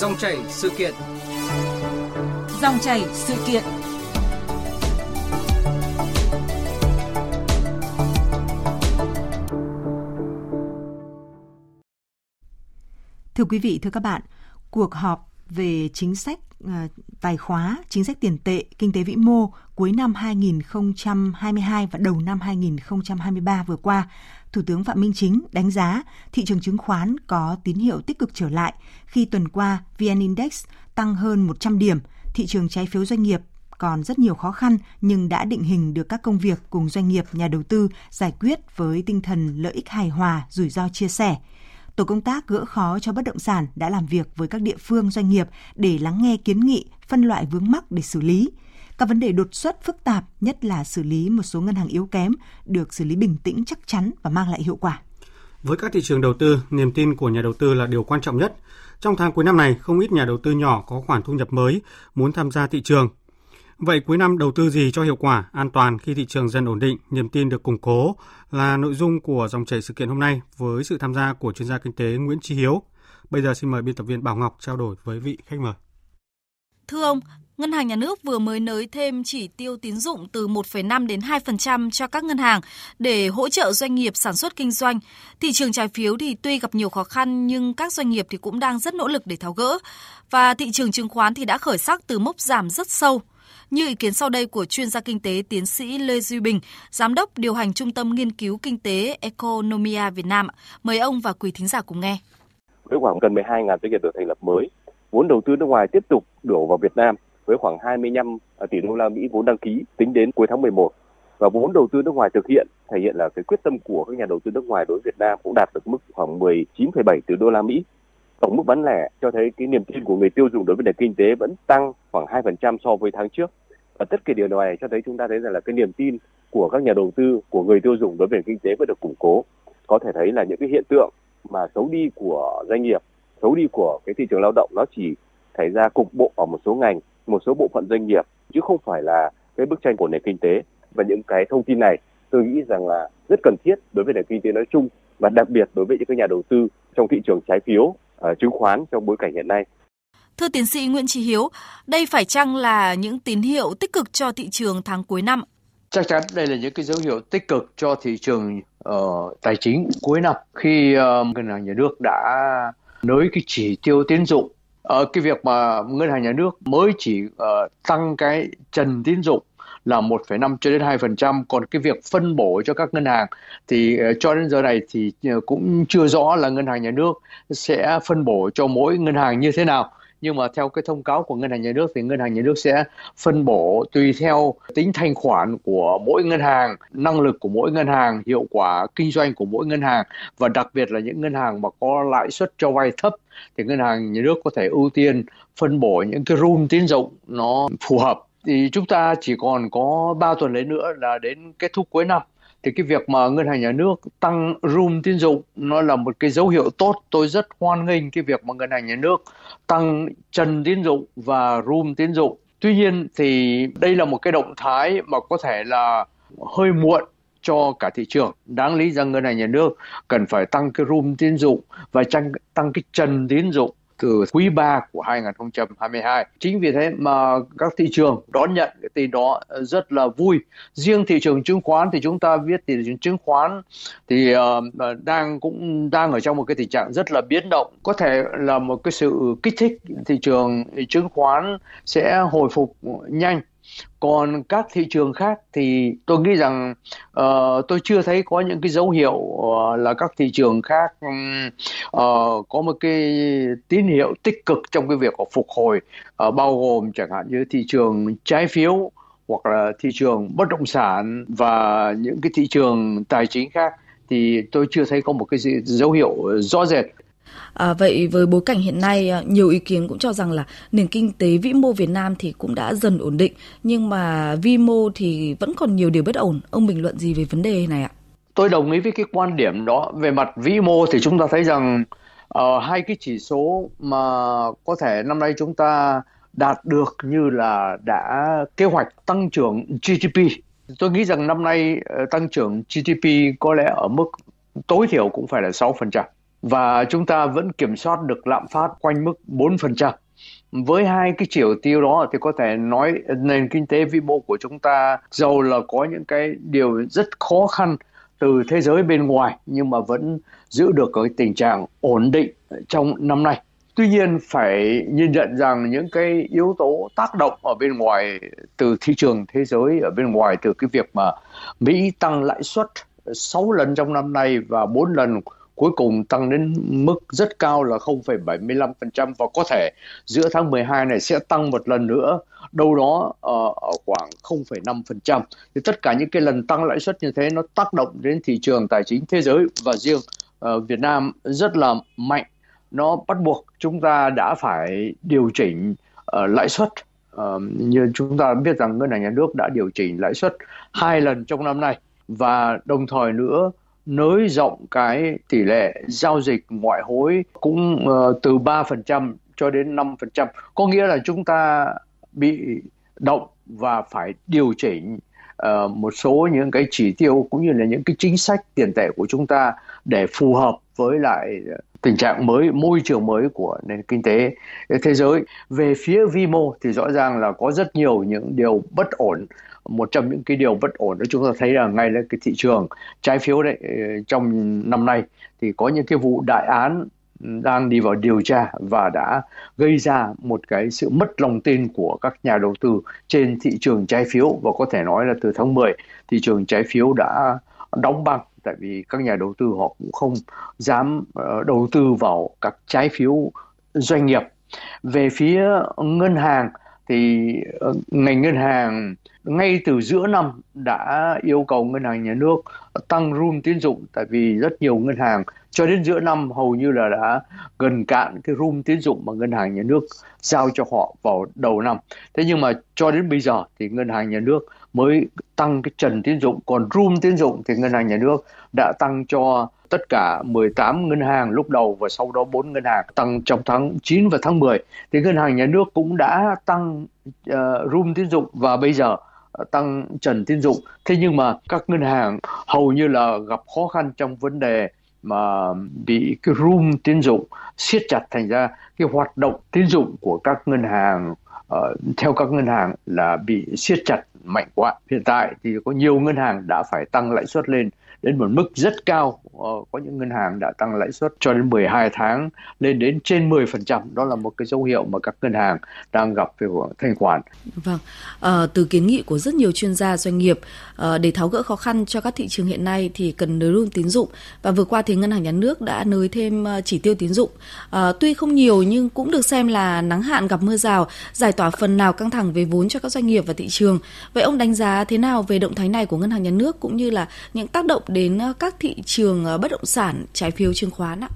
Dòng chảy sự kiện. Dòng chảy sự kiện. Thưa quý vị, thưa các bạn, cuộc họp về chính sách à, tài khóa, chính sách tiền tệ, kinh tế vĩ mô cuối năm 2022 và đầu năm 2023 vừa qua, Thủ tướng Phạm Minh Chính đánh giá thị trường chứng khoán có tín hiệu tích cực trở lại khi tuần qua VN Index tăng hơn 100 điểm, thị trường trái phiếu doanh nghiệp còn rất nhiều khó khăn nhưng đã định hình được các công việc cùng doanh nghiệp, nhà đầu tư giải quyết với tinh thần lợi ích hài hòa, rủi ro chia sẻ. Tổ công tác gỡ khó cho bất động sản đã làm việc với các địa phương doanh nghiệp để lắng nghe kiến nghị, phân loại vướng mắc để xử lý. Các vấn đề đột xuất phức tạp, nhất là xử lý một số ngân hàng yếu kém, được xử lý bình tĩnh chắc chắn và mang lại hiệu quả. Với các thị trường đầu tư, niềm tin của nhà đầu tư là điều quan trọng nhất. Trong tháng cuối năm này, không ít nhà đầu tư nhỏ có khoản thu nhập mới muốn tham gia thị trường. Vậy cuối năm đầu tư gì cho hiệu quả, an toàn khi thị trường dần ổn định, niềm tin được củng cố là nội dung của dòng chảy sự kiện hôm nay với sự tham gia của chuyên gia kinh tế Nguyễn Chí Hiếu. Bây giờ xin mời biên tập viên Bảo Ngọc trao đổi với vị khách mời. Thưa ông, Ngân hàng Nhà nước vừa mới nới thêm chỉ tiêu tín dụng từ 1,5 đến 2% cho các ngân hàng để hỗ trợ doanh nghiệp sản xuất kinh doanh. Thị trường trái phiếu thì tuy gặp nhiều khó khăn nhưng các doanh nghiệp thì cũng đang rất nỗ lực để tháo gỡ. Và thị trường chứng khoán thì đã khởi sắc từ mốc giảm rất sâu. Như ý kiến sau đây của chuyên gia kinh tế tiến sĩ Lê Duy Bình, giám đốc điều hành Trung tâm Nghiên cứu Kinh tế Economia Việt Nam. Mời ông và quý thính giả cùng nghe. Với khoảng gần 12.000 doanh nghiệp được thành lập mới, vốn đầu tư nước ngoài tiếp tục đổ vào Việt Nam với khoảng 25 à, tỷ đô la Mỹ vốn đăng ký tính đến cuối tháng 11 và vốn đầu tư nước ngoài thực hiện thể hiện là cái quyết tâm của các nhà đầu tư nước ngoài đối với Việt Nam cũng đạt được mức khoảng 19,7 tỷ đô la Mỹ. Tổng mức bán lẻ cho thấy cái niềm tin của người tiêu dùng đối với nền kinh tế vẫn tăng khoảng 2% so với tháng trước. Và tất cả điều này cho thấy chúng ta thấy rằng là cái niềm tin của các nhà đầu tư, của người tiêu dùng đối với nền kinh tế vẫn được củng cố. Có thể thấy là những cái hiện tượng mà xấu đi của doanh nghiệp, xấu đi của cái thị trường lao động nó chỉ xảy ra cục bộ ở một số ngành một số bộ phận doanh nghiệp chứ không phải là cái bức tranh của nền kinh tế và những cái thông tin này tôi nghĩ rằng là rất cần thiết đối với nền kinh tế nói chung và đặc biệt đối với những cái nhà đầu tư trong thị trường trái phiếu, uh, chứng khoán trong bối cảnh hiện nay. Thưa tiến sĩ Nguyễn Trí Hiếu, đây phải chăng là những tín hiệu tích cực cho thị trường tháng cuối năm? Chắc chắn đây là những cái dấu hiệu tích cực cho thị trường uh, tài chính cuối năm khi uh, ngân hàng nhà nước đã nới cái chỉ tiêu tín dụng ở cái việc mà ngân hàng nhà nước mới chỉ uh, tăng cái trần tín dụng là 1,5 cho đến 2%, còn cái việc phân bổ cho các ngân hàng thì ờ, cho đến giờ này thì ờ, cũng chưa rõ là ngân hàng nhà nước sẽ phân bổ cho mỗi ngân hàng như thế nào. Nhưng mà theo cái thông cáo của ngân hàng nhà nước thì ngân hàng nhà nước sẽ phân bổ tùy theo tính thanh khoản của mỗi ngân hàng năng lực của mỗi ngân hàng hiệu quả kinh doanh của mỗi ngân hàng. Và đặc biệt là những ngân hàng mà có lãi suất cho vay thấp thì ngân hàng nhà nước có thể ưu tiên phân bổ những cái room tín dụng nó phù hợp thì chúng ta chỉ còn có 3 tuần lễ nữa là đến kết thúc cuối năm. Thì cái việc mà ngân hàng nhà nước tăng room tín dụng, nó là một cái dấu hiệu tốt. Tôi rất hoan nghênh cái việc mà ngân hàng nhà nước tăng trần tín dụng và room tín dụng. Tuy nhiên thì đây là một cái động thái mà có thể là hơi muộn cho cả thị trường. Đáng lý rằng ngân hàng nhà nước cần phải tăng cái room tín dụng và tăng tăng cái trần tín dụng từ quý 3 của 2022. Chính vì thế mà các thị trường đón nhận cái tin đó rất là vui. Riêng thị trường chứng khoán thì chúng ta biết thị trường chứng khoán thì uh, đang cũng đang ở trong một cái tình trạng rất là biến động. Có thể là một cái sự kích thích thị trường chứng khoán sẽ hồi phục nhanh còn các thị trường khác thì tôi nghĩ rằng uh, tôi chưa thấy có những cái dấu hiệu uh, là các thị trường khác um, uh, có một cái tín hiệu tích cực trong cái việc phục hồi uh, bao gồm chẳng hạn như thị trường trái phiếu hoặc là thị trường bất động sản và những cái thị trường tài chính khác thì tôi chưa thấy có một cái dấu hiệu rõ rệt. À, vậy với bối cảnh hiện nay à, nhiều ý kiến cũng cho rằng là nền kinh tế vĩ mô Việt Nam thì cũng đã dần ổn định nhưng mà vi mô thì vẫn còn nhiều điều bất ổn. Ông bình luận gì về vấn đề này ạ? Tôi đồng ý với cái quan điểm đó. Về mặt vĩ mô thì chúng ta thấy rằng uh, hai cái chỉ số mà có thể năm nay chúng ta đạt được như là đã kế hoạch tăng trưởng GDP. Tôi nghĩ rằng năm nay uh, tăng trưởng GDP có lẽ ở mức tối thiểu cũng phải là 6% và chúng ta vẫn kiểm soát được lạm phát quanh mức 4%. Với hai cái chỉ tiêu đó thì có thể nói nền kinh tế vĩ mô của chúng ta dầu là có những cái điều rất khó khăn từ thế giới bên ngoài, nhưng mà vẫn giữ được cái tình trạng ổn định trong năm nay. Tuy nhiên phải nhìn nhận rằng những cái yếu tố tác động ở bên ngoài từ thị trường thế giới, ở bên ngoài từ cái việc mà Mỹ tăng lãi suất 6 lần trong năm nay và 4 lần cuối cùng tăng đến mức rất cao là 0,75% và có thể giữa tháng 12 này sẽ tăng một lần nữa đâu đó ở, ở khoảng 0,5%. Thì tất cả những cái lần tăng lãi suất như thế nó tác động đến thị trường tài chính thế giới và riêng uh, Việt Nam rất là mạnh. Nó bắt buộc chúng ta đã phải điều chỉnh uh, lãi suất Uh, như chúng ta biết rằng ngân hàng nhà nước đã điều chỉnh lãi suất hai lần trong năm nay và đồng thời nữa nới rộng cái tỷ lệ giao dịch ngoại hối cũng uh, từ 3% cho đến 5%. Có nghĩa là chúng ta bị động và phải điều chỉnh uh, một số những cái chỉ tiêu cũng như là những cái chính sách tiền tệ của chúng ta để phù hợp với lại tình trạng mới, môi trường mới của nền kinh tế thế giới. Về phía vi mô thì rõ ràng là có rất nhiều những điều bất ổn một trong những cái điều bất ổn đó chúng ta thấy là ngay là cái thị trường trái phiếu đấy ờ, trong năm nay thì có những cái vụ đại án đang đi vào điều tra và đã gây ra một cái sự mất lòng tin của các nhà đầu tư trên thị trường trái phiếu và có thể nói là từ tháng 10 thị trường trái phiếu đã đóng băng, tại vì các nhà đầu tư họ cũng không dám ờ, đầu tư vào các trái phiếu doanh nghiệp về phía ngân hàng thì ờ, ngành ngân hàng ngay từ giữa năm đã yêu cầu ngân hàng nhà nước tăng room tín dụng, tại vì rất nhiều ngân hàng cho đến giữa năm hầu như là đã gần cạn cái room tín dụng mà ngân hàng nhà nước giao cho họ vào đầu năm. Thế nhưng mà cho đến bây giờ thì ngân hàng nhà nước mới tăng cái trần tín dụng còn room tín dụng thì ngân hàng nhà nước đã tăng cho tất cả 18 ngân hàng lúc đầu và sau đó 4 ngân hàng tăng trong tháng 9 và tháng 10 thì ngân hàng nhà nước cũng đã tăng uh, room tín dụng và bây giờ ờ, tăng trần tín dụng. Thế nhưng mà các ngân hàng hầu như là gặp khó khăn trong vấn đề mà bị cái room tín dụng siết chặt thành ra cái hoạt động tín dụng của các ngân hàng uh, theo các ngân hàng là bị siết chặt mạnh quá hiện tại thì có nhiều ngân hàng đã phải tăng lãi suất lên đến một mức rất cao. Ờ, có những ngân hàng đã tăng lãi suất cho đến 12 tháng lên đến trên 10%. Đó là một cái dấu hiệu mà các ngân hàng đang gặp về thanh khoản. Vâng, à, từ kiến nghị của rất nhiều chuyên gia doanh nghiệp à, để tháo gỡ khó khăn cho các thị trường hiện nay thì cần nới room tín dụng và vừa qua thì ngân hàng nhà nước đã nới thêm chỉ tiêu tín dụng. À, tuy không nhiều nhưng cũng được xem là nắng hạn gặp mưa rào, giải tỏa phần nào căng thẳng về vốn cho các doanh nghiệp và thị trường. Vậy ông đánh giá thế nào về động thái này của ngân hàng nhà nước cũng như là những tác động đến các thị trường Ờ, bất động sản, trái phiếu chứng khoán ạ?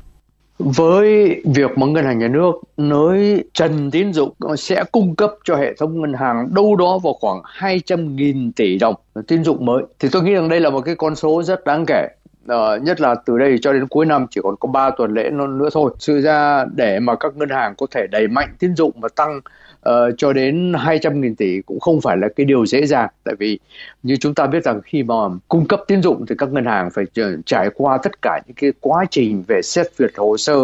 Với việc mà ngân hàng nhà nước nới trần tín dụng sẽ cung cấp cho hệ thống ngân hàng đâu đó vào khoảng 200.000 tỷ đồng tín dụng mới thì tôi nghĩ rằng đây là một cái con số rất đáng kể Ờ, nhất là từ đây cho đến cuối năm chỉ còn có 3 tuần lễ nữa thôi. Sự ra để mà các ngân hàng có thể đẩy mạnh tín dụng và tăng uh, cho đến 200.000 tỷ cũng không phải là cái điều dễ dàng. Tại vì như chúng ta biết rằng khi mà cung cấp tín dụng thì các ngân hàng phải trải qua tất cả những cái quá trình về xét duyệt hồ sơ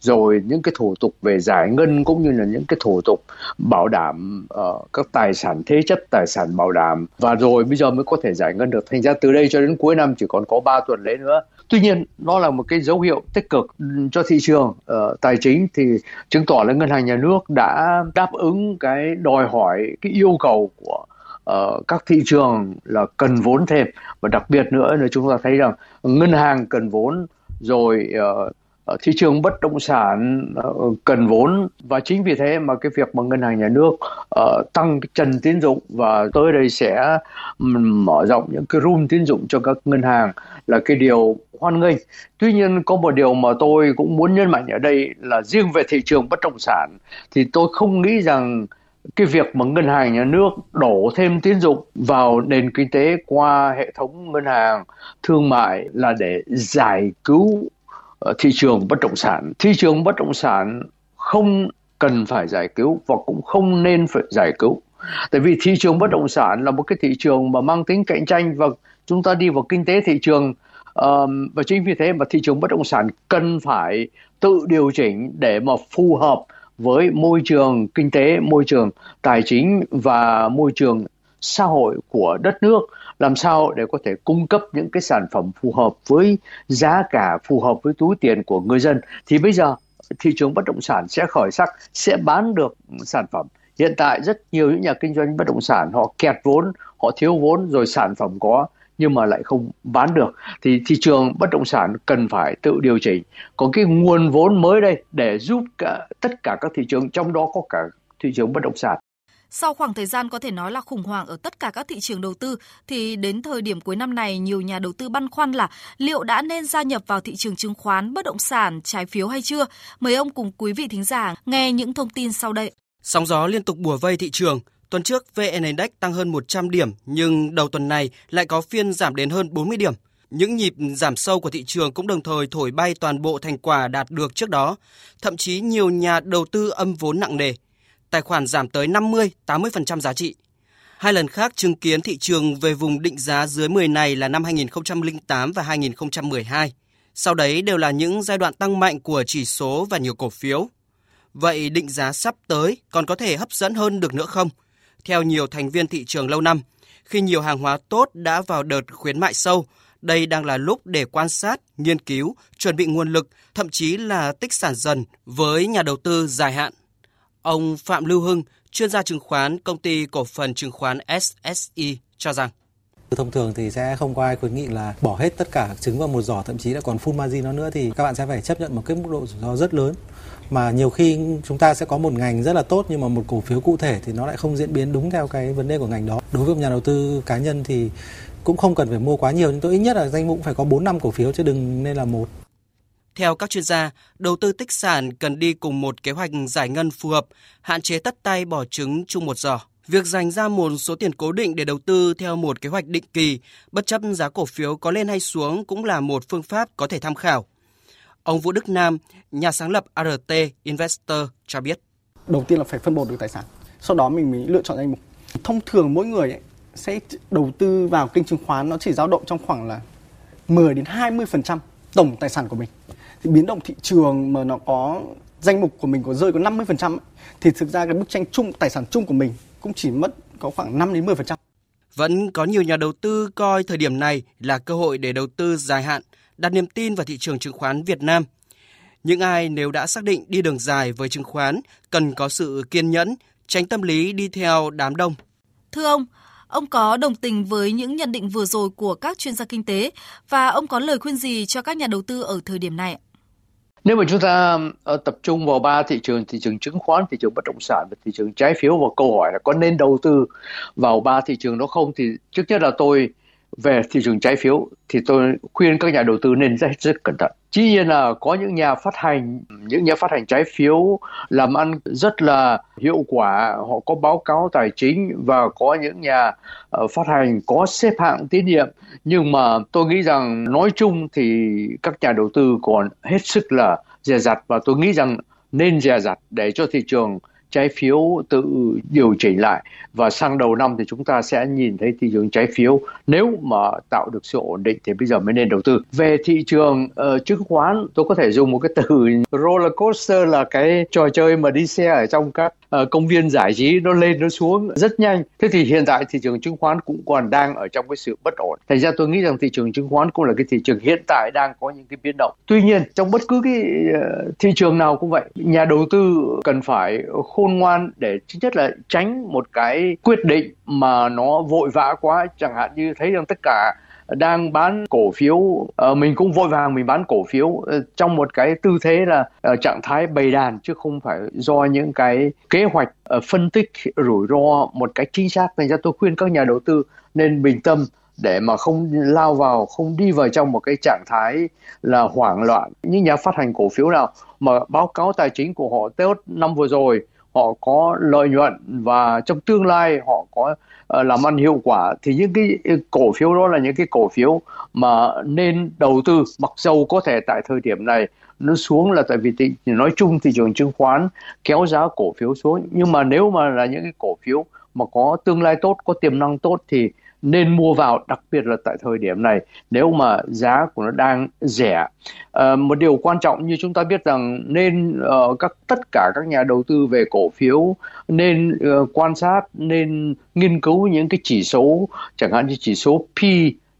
rồi những cái thủ tục về giải ngân cũng như là những cái thủ tục bảo đảm uh, các tài sản thế chấp tài sản bảo đảm. Và rồi bây giờ mới có thể giải ngân được. Thành ra từ đây cho đến cuối năm chỉ còn có 3 tuần lễ nữa tuy nhiên nó là một cái dấu hiệu tích cực cho thị trường. Uh, tài chính thì chứng tỏ là ngân hàng nhà nước đã đáp ứng cái đòi hỏi cái yêu cầu của uh, các thị trường là cần vốn thêm. Và đặc biệt nữa là chúng ta thấy rằng ngân hàng cần vốn rồi uh, Ờ, thị trường bất động sản ờ, cần vốn và chính vì thế mà cái việc mà ngân hàng nhà nước uh, tăng trần tín dụng và tới đây sẽ mở rộng những cái room tín dụng cho các ngân hàng là cái điều hoan nghênh. Tuy nhiên có một điều mà tôi cũng muốn nhấn mạnh ở đây là riêng về thị trường bất động sản thì tôi không nghĩ rằng cái việc mà ngân hàng nhà nước đổ thêm tín dụng vào nền kinh tế qua hệ thống ngân hàng thương mại là để giải cứu Ờ, thị trường bất động sản. Thị trường bất động sản không cần phải giải cứu và cũng không nên phải giải cứu. Tại vì thị trường bất động sản là một cái thị trường mà mang tính cạnh tranh và chúng ta đi vào kinh tế thị trường um, và chính vì thế mà thị trường bất động sản cần phải tự điều chỉnh để mà phù hợp với môi trường kinh tế, môi trường tài chính và môi trường xã hội của đất nước làm sao để có thể cung cấp những cái sản phẩm phù hợp với giá cả phù hợp với túi tiền của người dân? Thì bây giờ thị trường bất động sản sẽ khởi sắc sẽ bán được sản phẩm. Hiện tại rất nhiều những nhà kinh doanh bất động sản họ kẹt vốn họ thiếu vốn rồi sản phẩm có nhưng mà lại không bán được. Thì thị trường bất động sản cần phải tự điều chỉnh. Còn cái nguồn vốn mới đây để giúp cả, tất cả các thị trường trong đó có cả thị trường bất động sản sau khoảng thời gian có thể nói là khủng hoảng ở tất cả các thị trường đầu tư thì đến thời điểm cuối năm này nhiều nhà đầu tư băn khoăn là liệu đã nên gia nhập vào thị trường chứng khoán, bất động sản, trái phiếu hay chưa? Mời ông cùng quý vị thính giả nghe những thông tin sau đây. Sóng gió liên tục bùa vây thị trường, Tuần trước VN Index tăng hơn 100 điểm nhưng đầu tuần này lại có phiên giảm đến hơn 40 điểm. Những nhịp giảm sâu của thị trường cũng đồng thời thổi bay toàn bộ thành quả đạt được trước đó. Thậm chí nhiều nhà đầu tư âm vốn nặng nề. Tài khoản giảm tới 50-80% giá trị. Hai lần khác chứng kiến thị trường về vùng định giá dưới 10 này là năm 2008 và 2012. Sau đấy đều là những giai đoạn tăng mạnh của chỉ số và nhiều cổ phiếu. Vậy định giá sắp tới còn có thể hấp dẫn hơn được nữa không? Theo nhiều thành viên thị trường lâu năm, khi nhiều hàng hóa tốt đã vào đợt khuyến mại sâu, đây đang là lúc để quan sát, nghiên cứu, chuẩn bị nguồn lực, thậm chí là tích sản dần với nhà đầu tư dài hạn. Ông Phạm Lưu Hưng, chuyên gia chứng khoán công ty cổ phần chứng khoán SSI cho rằng Thông thường thì sẽ không có ai khuyến nghị là bỏ hết tất cả trứng vào một giỏ thậm chí là còn full margin nó nữa thì các bạn sẽ phải chấp nhận một cái mức độ rủi ro rất lớn mà nhiều khi chúng ta sẽ có một ngành rất là tốt nhưng mà một cổ phiếu cụ thể thì nó lại không diễn biến đúng theo cái vấn đề của ngành đó. Đối với một nhà đầu tư cá nhân thì cũng không cần phải mua quá nhiều nhưng tôi ít nhất là danh mục phải có 4 năm cổ phiếu chứ đừng nên là một. Theo các chuyên gia, đầu tư tích sản cần đi cùng một kế hoạch giải ngân phù hợp, hạn chế tất tay bỏ trứng chung một giỏ. Việc dành ra một số tiền cố định để đầu tư theo một kế hoạch định kỳ, bất chấp giá cổ phiếu có lên hay xuống cũng là một phương pháp có thể tham khảo. Ông Vũ Đức Nam, nhà sáng lập ART Investor cho biết. Đầu tiên là phải phân bổ được tài sản, sau đó mình mới lựa chọn danh mục. Thông thường mỗi người ấy sẽ đầu tư vào kênh chứng khoán nó chỉ dao động trong khoảng là 10 đến 20% tổng tài sản của mình. Thì biến động thị trường mà nó có danh mục của mình có rơi có 50% ấy, thì thực ra cái bức tranh chung tài sản chung của mình cũng chỉ mất có khoảng 5 đến 10%. Vẫn có nhiều nhà đầu tư coi thời điểm này là cơ hội để đầu tư dài hạn, đặt niềm tin vào thị trường chứng khoán Việt Nam. Những ai nếu đã xác định đi đường dài với chứng khoán cần có sự kiên nhẫn, tránh tâm lý đi theo đám đông. Thưa ông, ông có đồng tình với những nhận định vừa rồi của các chuyên gia kinh tế và ông có lời khuyên gì cho các nhà đầu tư ở thời điểm này? Nếu mà chúng ta uh, tập trung vào ba thị trường, thị trường chứng khoán, thị trường bất động sản và thị trường trái phiếu và câu hỏi là có nên đầu tư vào ba thị trường đó không thì trước nhất là tôi về thị trường trái phiếu thì tôi khuyên các nhà đầu tư nên rất rất cẩn thận. Chỉ nhiên là có những nhà phát hành, những nhà phát hành trái phiếu làm ăn rất là hiệu quả, họ có báo cáo tài chính và có những nhà ờ, phát hành có xếp hạng tín nhiệm. Nhưng mà tôi nghĩ rằng nói chung thì các nhà đầu tư còn hết sức là dè dặt và tôi nghĩ rằng nên dè dặt để cho thị trường trái phiếu tự điều chỉnh lại. Và sang đầu năm thì chúng ta sẽ nhìn thấy thị trường trái phiếu. Nếu mà tạo được sự ổn định thì bây giờ mới nên đầu tư. Về thị trường uh, chứng khoán tôi có thể dùng một cái từ roller coaster là cái trò chơi mà đi xe ở trong các uh, công viên giải trí nó lên nó xuống rất nhanh. Thế thì hiện tại thị trường chứng khoán cũng còn đang ở trong cái sự bất ổn. Thành ra tôi nghĩ rằng thị trường chứng khoán cũng là cái thị trường hiện tại đang có những cái biến động. Tuy nhiên trong bất cứ cái uh, thị trường nào cũng vậy nhà đầu tư cần phải khôn ngoan để thứ nhất là tránh một cái quyết định mà nó vội vã quá. Chẳng hạn như thấy rằng tất cả đang bán cổ phiếu uh, mình cũng vội vàng mình bán cổ phiếu uh, trong một cái tư thế là uh, trạng thái bày đàn chứ không phải do những cái kế hoạch uh, phân tích rủi ro một cách chính xác. Nên ra tôi khuyên các nhà đầu tư nên bình tâm để mà không lao vào không đi vào trong một cái trạng thái là hoảng loạn. Những nhà phát hành cổ phiếu nào mà báo cáo tài chính của họ tết năm vừa rồi họ có lợi nhuận và trong tương lai họ có uh, làm ăn hiệu quả thì những cái cổ phiếu đó là những cái cổ phiếu mà nên đầu tư mặc dầu có thể tại thời điểm này nó xuống là tại vì thị, nói chung thị trường chứng khoán kéo giá cổ phiếu xuống. Nhưng mà nếu mà là những cái cổ phiếu mà có tương lai tốt có tiềm năng tốt thì nên mua vào đặc biệt là tại thời điểm này nếu mà giá của nó đang rẻ. À, một điều quan trọng như chúng ta biết rằng nên uh, các tất cả các nhà đầu tư về cổ phiếu nên uh, quan sát nên nghiên cứu những cái chỉ số chẳng hạn như chỉ số P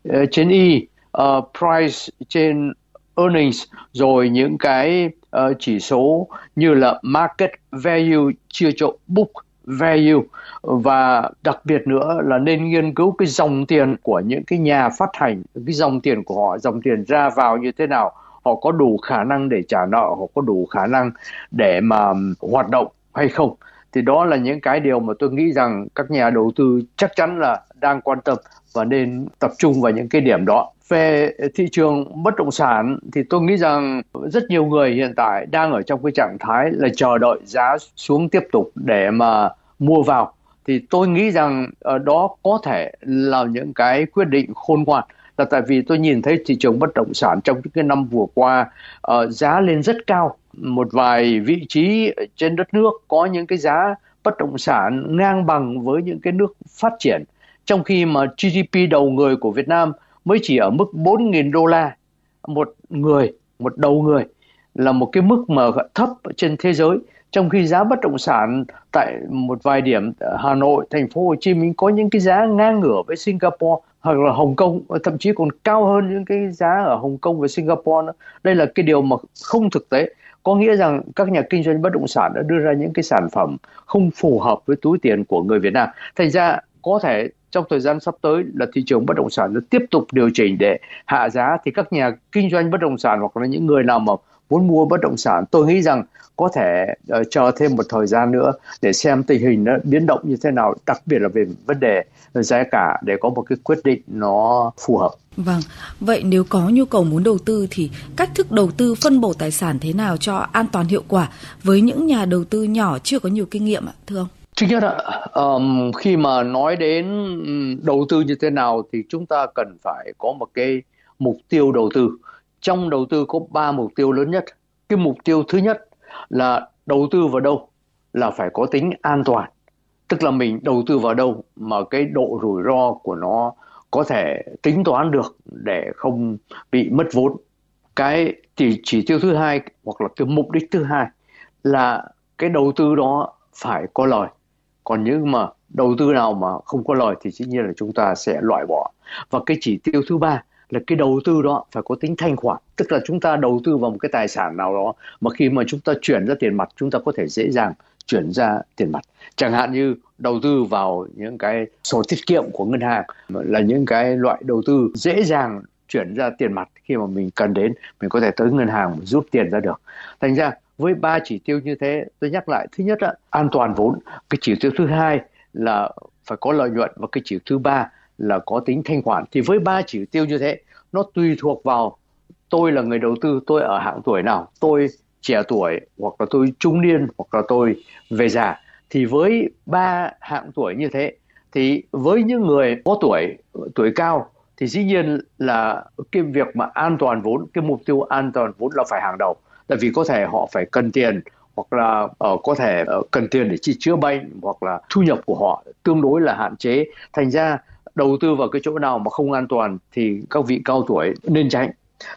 uh, trên E uh, price trên earnings rồi những cái uh, chỉ số như là market value chia cho book value. Và đặc biệt nữa là nên nghiên cứu cái dòng tiền của những cái nhà phát hành, cái dòng tiền của họ, dòng tiền ra vào như thế nào. Họ có đủ khả năng để trả nợ, họ có đủ khả năng để mà um, hoạt động hay không. Thì đó là những cái điều mà tôi nghĩ rằng các nhà đầu tư chắc chắn là đang quan tâm và nên tập trung vào những cái điểm đó về thị trường bất động sản thì tôi nghĩ rằng rất nhiều người hiện tại đang ở trong cái trạng thái là chờ đợi giá xuống tiếp tục để mà mua vào. Thì tôi nghĩ rằng ở đó có thể là những cái quyết định khôn ngoan. Là tại vì tôi nhìn thấy thị trường bất động sản trong những cái năm vừa qua uh, giá lên rất cao. Một vài vị trí trên đất nước có những cái giá bất động sản ngang bằng với những cái nước phát triển. Trong khi mà GDP đầu người của Việt Nam mới chỉ ở mức 4.000 đô la một người, một đầu người là một cái mức mà thấp trên thế giới trong khi giá bất động sản tại một vài điểm Hà Nội, thành phố Hồ Chí Minh có những cái giá ngang ngửa với Singapore hoặc là Hồng Kông thậm chí còn cao hơn những cái giá ở Hồng Kông và Singapore nữa. Đây là cái điều mà không thực tế. Có nghĩa rằng các nhà kinh doanh bất động sản đã đưa ra những cái sản phẩm không phù hợp với túi tiền của người Việt Nam. Thành ra có thể trong thời gian sắp tới là thị trường bất động sản nó tiếp tục điều chỉnh để hạ giá thì các nhà kinh doanh bất động sản hoặc là những người nào mà muốn mua bất động sản tôi nghĩ rằng có thể uh, chờ thêm một thời gian nữa để xem tình hình nó biến động như thế nào đặc biệt là về vấn đề giá cả để có một cái quyết định nó phù hợp. Vâng, vậy nếu có nhu cầu muốn đầu tư thì cách thức đầu tư phân bổ tài sản thế nào cho an toàn hiệu quả với những nhà đầu tư nhỏ chưa có nhiều kinh nghiệm ạ, thưa ông? Trước nhất ạ, um, khi mà nói đến đầu tư như thế nào thì chúng ta cần phải có một cái mục tiêu đầu tư. Trong đầu tư có ba mục tiêu lớn nhất. Cái mục tiêu thứ nhất là đầu tư vào đâu là phải có tính an toàn. Tức là mình đầu tư vào đâu mà cái độ rủi ro của nó có thể tính toán được để không bị mất vốn. Cái chỉ, chỉ tiêu thứ hai hoặc là cái mục đích thứ hai là cái đầu tư đó phải có lời còn những mà đầu tư nào mà không có lời thì dĩ nhiên là chúng ta sẽ loại bỏ. Và cái chỉ tiêu thứ ba là cái đầu tư đó phải có tính thanh khoản. Tức là chúng ta đầu tư vào một cái tài sản nào đó mà khi mà chúng ta chuyển ra tiền mặt, chúng ta có thể dễ dàng chuyển ra tiền mặt. Chẳng hạn như đầu tư vào những cái sổ tiết kiệm của ngân hàng là những cái loại đầu tư dễ dàng chuyển ra tiền mặt khi mà mình cần đến, mình có thể tới ngân hàng rút tiền ra được. Thành ra với ba chỉ tiêu như thế, tôi nhắc lại, thứ nhất là an toàn vốn. Cái chỉ tiêu thứ hai là phải có lợi nhuận và cái chỉ tiêu thứ ba là có tính thanh khoản. Thì với ba chỉ tiêu như thế, nó tùy thuộc vào tôi là người đầu tư, tôi ở hạng tuổi nào, tôi trẻ tuổi hoặc là tôi trung niên hoặc là tôi về già. Thì với ba hạng tuổi như thế, thì với những người có tuổi tuổi cao, thì dĩ nhiên là cái việc mà an toàn vốn, cái mục tiêu an toàn vốn là phải hàng đầu tại vì có thể họ phải cần tiền hoặc là uh, có thể uh, cần tiền để chi chữa bệnh hoặc là thu nhập của họ tương đối là hạn chế. Thành ra đầu tư vào cái chỗ nào mà không an toàn thì các vị cao tuổi nên tránh.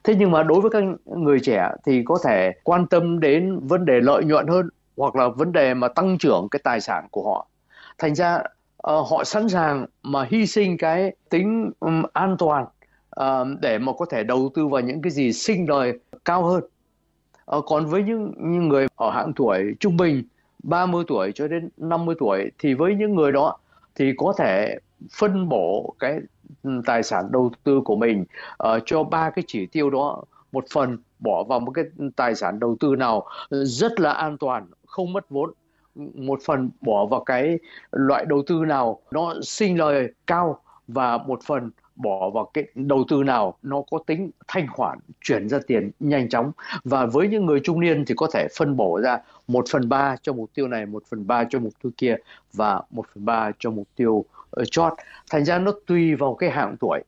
Thế nhưng mà đối với các người trẻ thì có thể quan tâm đến vấn đề lợi nhuận hơn hoặc là vấn đề mà tăng trưởng cái tài sản của họ. Thành ra uh, họ sẵn sàng mà hy sinh cái tính um, an toàn uh, để mà có thể đầu tư vào những cái gì sinh lời cao hơn. Ờ, còn với những, những người ở hạng tuổi trung bình 30 tuổi cho đến 50 tuổi thì với những người đó thì có thể phân bổ cái tài sản đầu tư của mình uh, cho ba cái chỉ tiêu đó một phần bỏ vào một cái tài sản đầu tư nào rất là an toàn không mất vốn một phần bỏ vào cái loại đầu tư nào nó sinh lời cao và một phần bỏ vào cái đầu tư nào nó có tính thanh khoản, chuyển ra tiền nhanh chóng. Và với những người trung niên thì có thể phân bổ ra một phần ba cho mục tiêu này, một phần ba cho mục tiêu kia và một phần ba cho mục tiêu ờ, chót. Thành ra nó tùy vào cái hạng tuổi.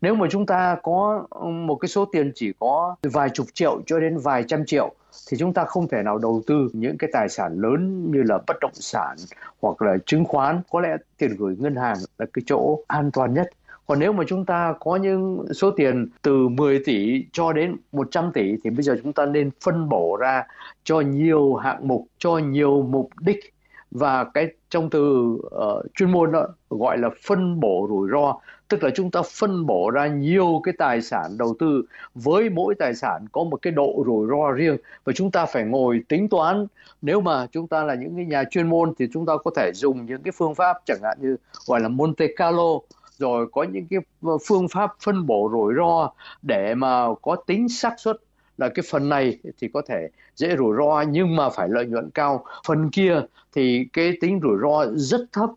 Nếu mà chúng ta có ừ, một cái số tiền chỉ có vài chục triệu cho đến vài trăm triệu thì chúng ta không thể nào đầu tư những cái tài sản lớn như là bất động sản hoặc là chứng khoán. Có lẽ tiền gửi ngân hàng là cái chỗ an toàn nhất còn nếu mà chúng ta có những số tiền từ 10 tỷ cho đến 100 tỷ thì bây giờ chúng ta nên phân bổ ra cho nhiều hạng mục, cho nhiều mục đích. Và cái trong từ uh, chuyên môn đó gọi là phân bổ rủi ro. Tức là chúng ta phân bổ ra nhiều cái tài sản đầu tư. Với mỗi tài sản có một cái độ rủi ro riêng. Và chúng ta phải ngồi tính toán. Nếu mà chúng ta là những cái nhà chuyên môn thì chúng ta có thể dùng những cái phương pháp chẳng hạn như gọi là Monte Carlo rồi có những cái ờ, phương pháp phân bổ rủi ro để mà có tính xác suất. Là cái phần này thì có thể dễ rủi ro, nhưng mà phải lợi nhuận cao. Phần kia thì cái tính rủi ro rất thấp,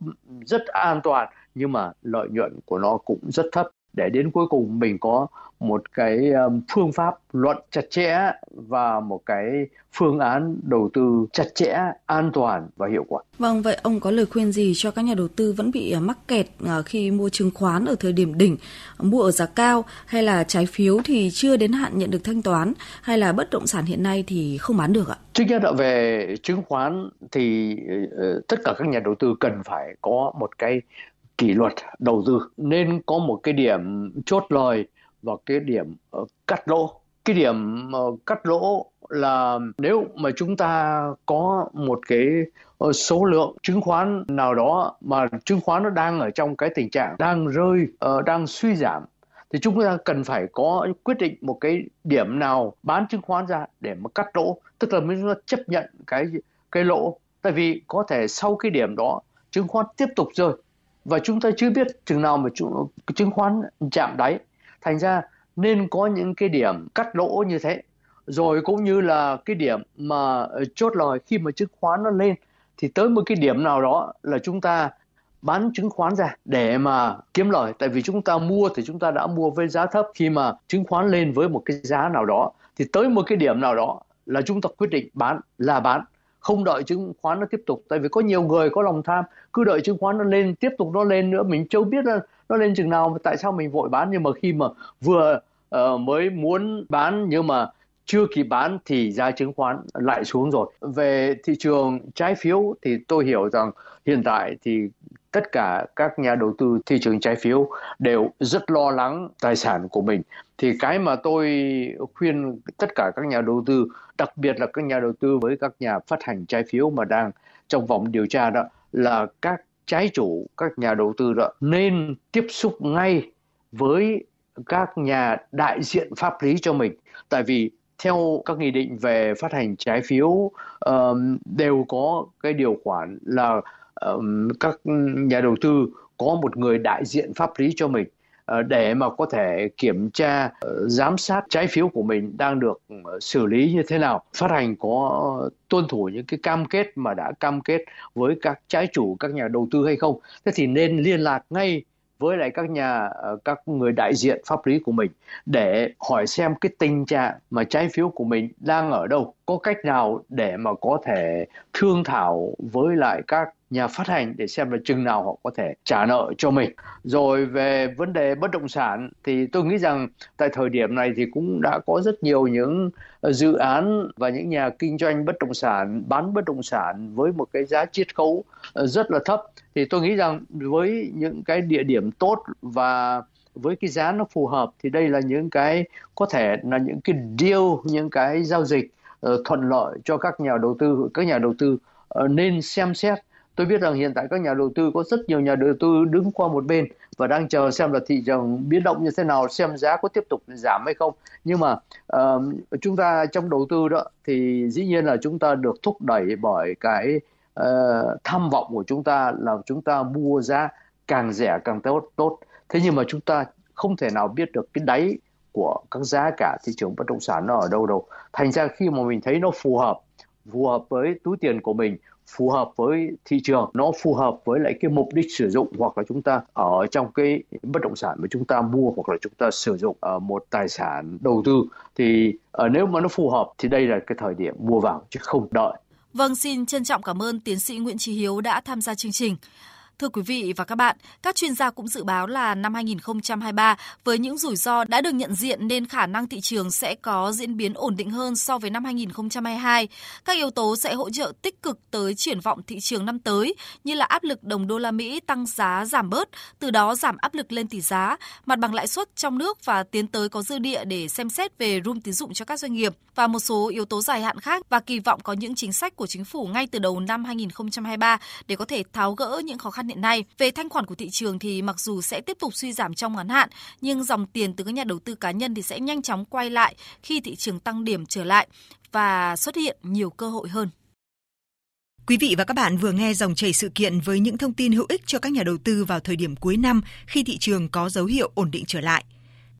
rất an toàn, nhưng mà lợi nhuận của nó cũng rất thấp để đến cuối cùng mình có một cái um, phương pháp luận chặt chẽ và một cái phương án đầu tư chặt chẽ, an toàn và hiệu quả. Vâng, vậy ông có lời khuyên gì cho các nhà đầu tư vẫn bị uh, mắc kẹt uh, khi mua chứng khoán ở thời điểm đỉnh, mua ở giá cao hay là trái phiếu thì chưa đến hạn nhận được thanh toán hay là bất động sản hiện nay thì không bán được ạ? Trước nhất là về chứng khoán thì uh, tất cả các nhà đầu tư cần phải có một cái kỷ luật, đầu tư. Nên có một cái điểm chốt lời và cái điểm ờ, cắt lỗ. Cái điểm ờ, cắt lỗ là nếu mà chúng ta có một cái ờ, số lượng chứng khoán nào đó mà chứng khoán nó đang ở trong cái tình trạng đang rơi đang suy giảm, thì chúng ta cần phải có quyết định một cái điểm nào bán chứng khoán ra để mà cắt lỗ. Tức là mình chấp nhận cái cái lỗ. Tại vì có thể sau cái điểm đó, chứng khoán tiếp tục rơi và chúng ta chưa biết chừng nào mà chứng khoán chạm đáy. Thành ra nên có những cái điểm cắt lỗ như thế. Rồi cũng như là cái điểm mà ờ, chốt lời khi mà chứng khoán nó lên, thì tới một cái điểm nào đó là chúng ta bán chứng khoán ra để mà kiếm lời. Tại vì chúng ta mua thì chúng ta đã mua với giá thấp. Khi mà chứng khoán lên với một cái giá nào đó, thì tới một cái điểm nào đó là chúng ta quyết định bán, là bán không đợi chứng khoán nó tiếp tục tại vì có nhiều người có lòng tham cứ đợi chứng khoán nó lên tiếp tục nó lên nữa mình chưa biết là nó lên chừng nào mà tại sao mình vội bán nhưng mà khi mà vừa uh, mới muốn bán nhưng mà chưa kịp bán thì giá chứng khoán lại xuống rồi. Về thị trường trái phiếu thì tôi hiểu rằng hiện tại thì tất cả các nhà đầu tư thị trường trái phiếu đều rất lo lắng tài sản của mình. Thì cái mà tôi khuyên tất cả các nhà đầu tư, đặc biệt là các nhà đầu tư với các nhà phát hành trái phiếu mà đang trong vòng điều tra đó là các trái chủ, các nhà đầu tư đó nên tiếp xúc ngay với các nhà đại diện pháp lý cho mình. Tại vì theo các nghị định về phát hành trái phiếu um, đều có cái điều khoản là um, các nhà đầu tư có một người đại diện pháp lý cho mình Ờ, để mà có thể kiểm tra ờ, giám sát trái phiếu của mình đang được ờ, xử lý như thế nào, phát hành có tuân thủ những cái cam kết mà đã cam kết với các trái chủ, các nhà đầu tư hay không. Thế thì nên liên lạc ngay với lại các nhà các người đại diện pháp lý của mình để hỏi xem cái tình trạng mà trái phiếu của mình đang ở đâu, có cách nào để mà có thể thương thảo với lại các nhà phát hành để xem là chừng nào họ có thể trả nợ cho mình. Rồi về vấn đề bất động sản thì tôi nghĩ rằng tại thời điểm này thì cũng đã có rất nhiều những ờ, dự án và những nhà kinh doanh bất động sản bán bất động sản với một cái giá chiết khấu ờ, rất là thấp thì tôi nghĩ rằng với những cái địa điểm tốt và với cái giá nó phù hợp thì đây là những cái có thể là những cái deal những cái giao dịch uh, thuận lợi cho các nhà đầu tư các nhà đầu tư uh, nên xem xét tôi biết rằng hiện tại các nhà đầu tư có rất nhiều nhà đầu tư đứng qua một bên và đang chờ xem là thị trường biến động như thế nào xem giá có tiếp tục giảm hay không. Nhưng mà uh, chúng ta trong đầu tư đó thì dĩ nhiên là chúng ta được thúc đẩy bởi cái uh, tham vọng của chúng ta là chúng ta mua giá càng rẻ càng tốt tốt. Thế nhưng mà chúng ta không thể nào biết được cái đáy của các giá cả thị trường bất động sản nó ở đâu đâu. Thành ra khi mà mình thấy nó phù hợp phù hợp với túi tiền của mình phù hợp với thị trường nó phù hợp với lại cái mục đích sử dụng hoặc là chúng ta ở trong cái bất động sản mà chúng ta mua hoặc là chúng ta sử dụng ở một tài sản đầu tư thì ờ, nếu mà nó phù hợp thì đây là cái thời điểm mua vào chứ không đợi Vâng, xin trân trọng cảm ơn tiến sĩ Nguyễn Trí Hiếu đã tham gia chương trình. Thưa quý vị và các bạn, các chuyên gia cũng dự báo là năm 2023 với những rủi ro đã được nhận diện nên khả năng thị trường sẽ có diễn biến ổn định hơn so với năm 2022. Các yếu tố sẽ hỗ trợ tích cực tới triển vọng thị trường năm tới như là áp lực đồng đô la Mỹ tăng giá giảm bớt, từ đó giảm áp lực lên tỷ giá, mặt bằng lãi suất trong nước và tiến tới có dư địa để xem xét về room tín dụng cho các doanh nghiệp và một số yếu tố dài hạn khác và kỳ vọng có những chính sách của chính phủ ngay từ đầu năm 2023 để có thể tháo gỡ những khó khăn hiện nay. Về thanh khoản của thị trường thì mặc dù sẽ tiếp tục suy giảm trong ngắn hạn, nhưng dòng tiền từ các nhà đầu tư cá nhân thì sẽ nhanh chóng quay lại khi thị trường tăng điểm trở lại và xuất hiện nhiều cơ hội hơn. Quý vị và các bạn vừa nghe dòng chảy sự kiện với những thông tin hữu ích cho các nhà đầu tư vào thời điểm cuối năm khi thị trường có dấu hiệu ổn định trở lại.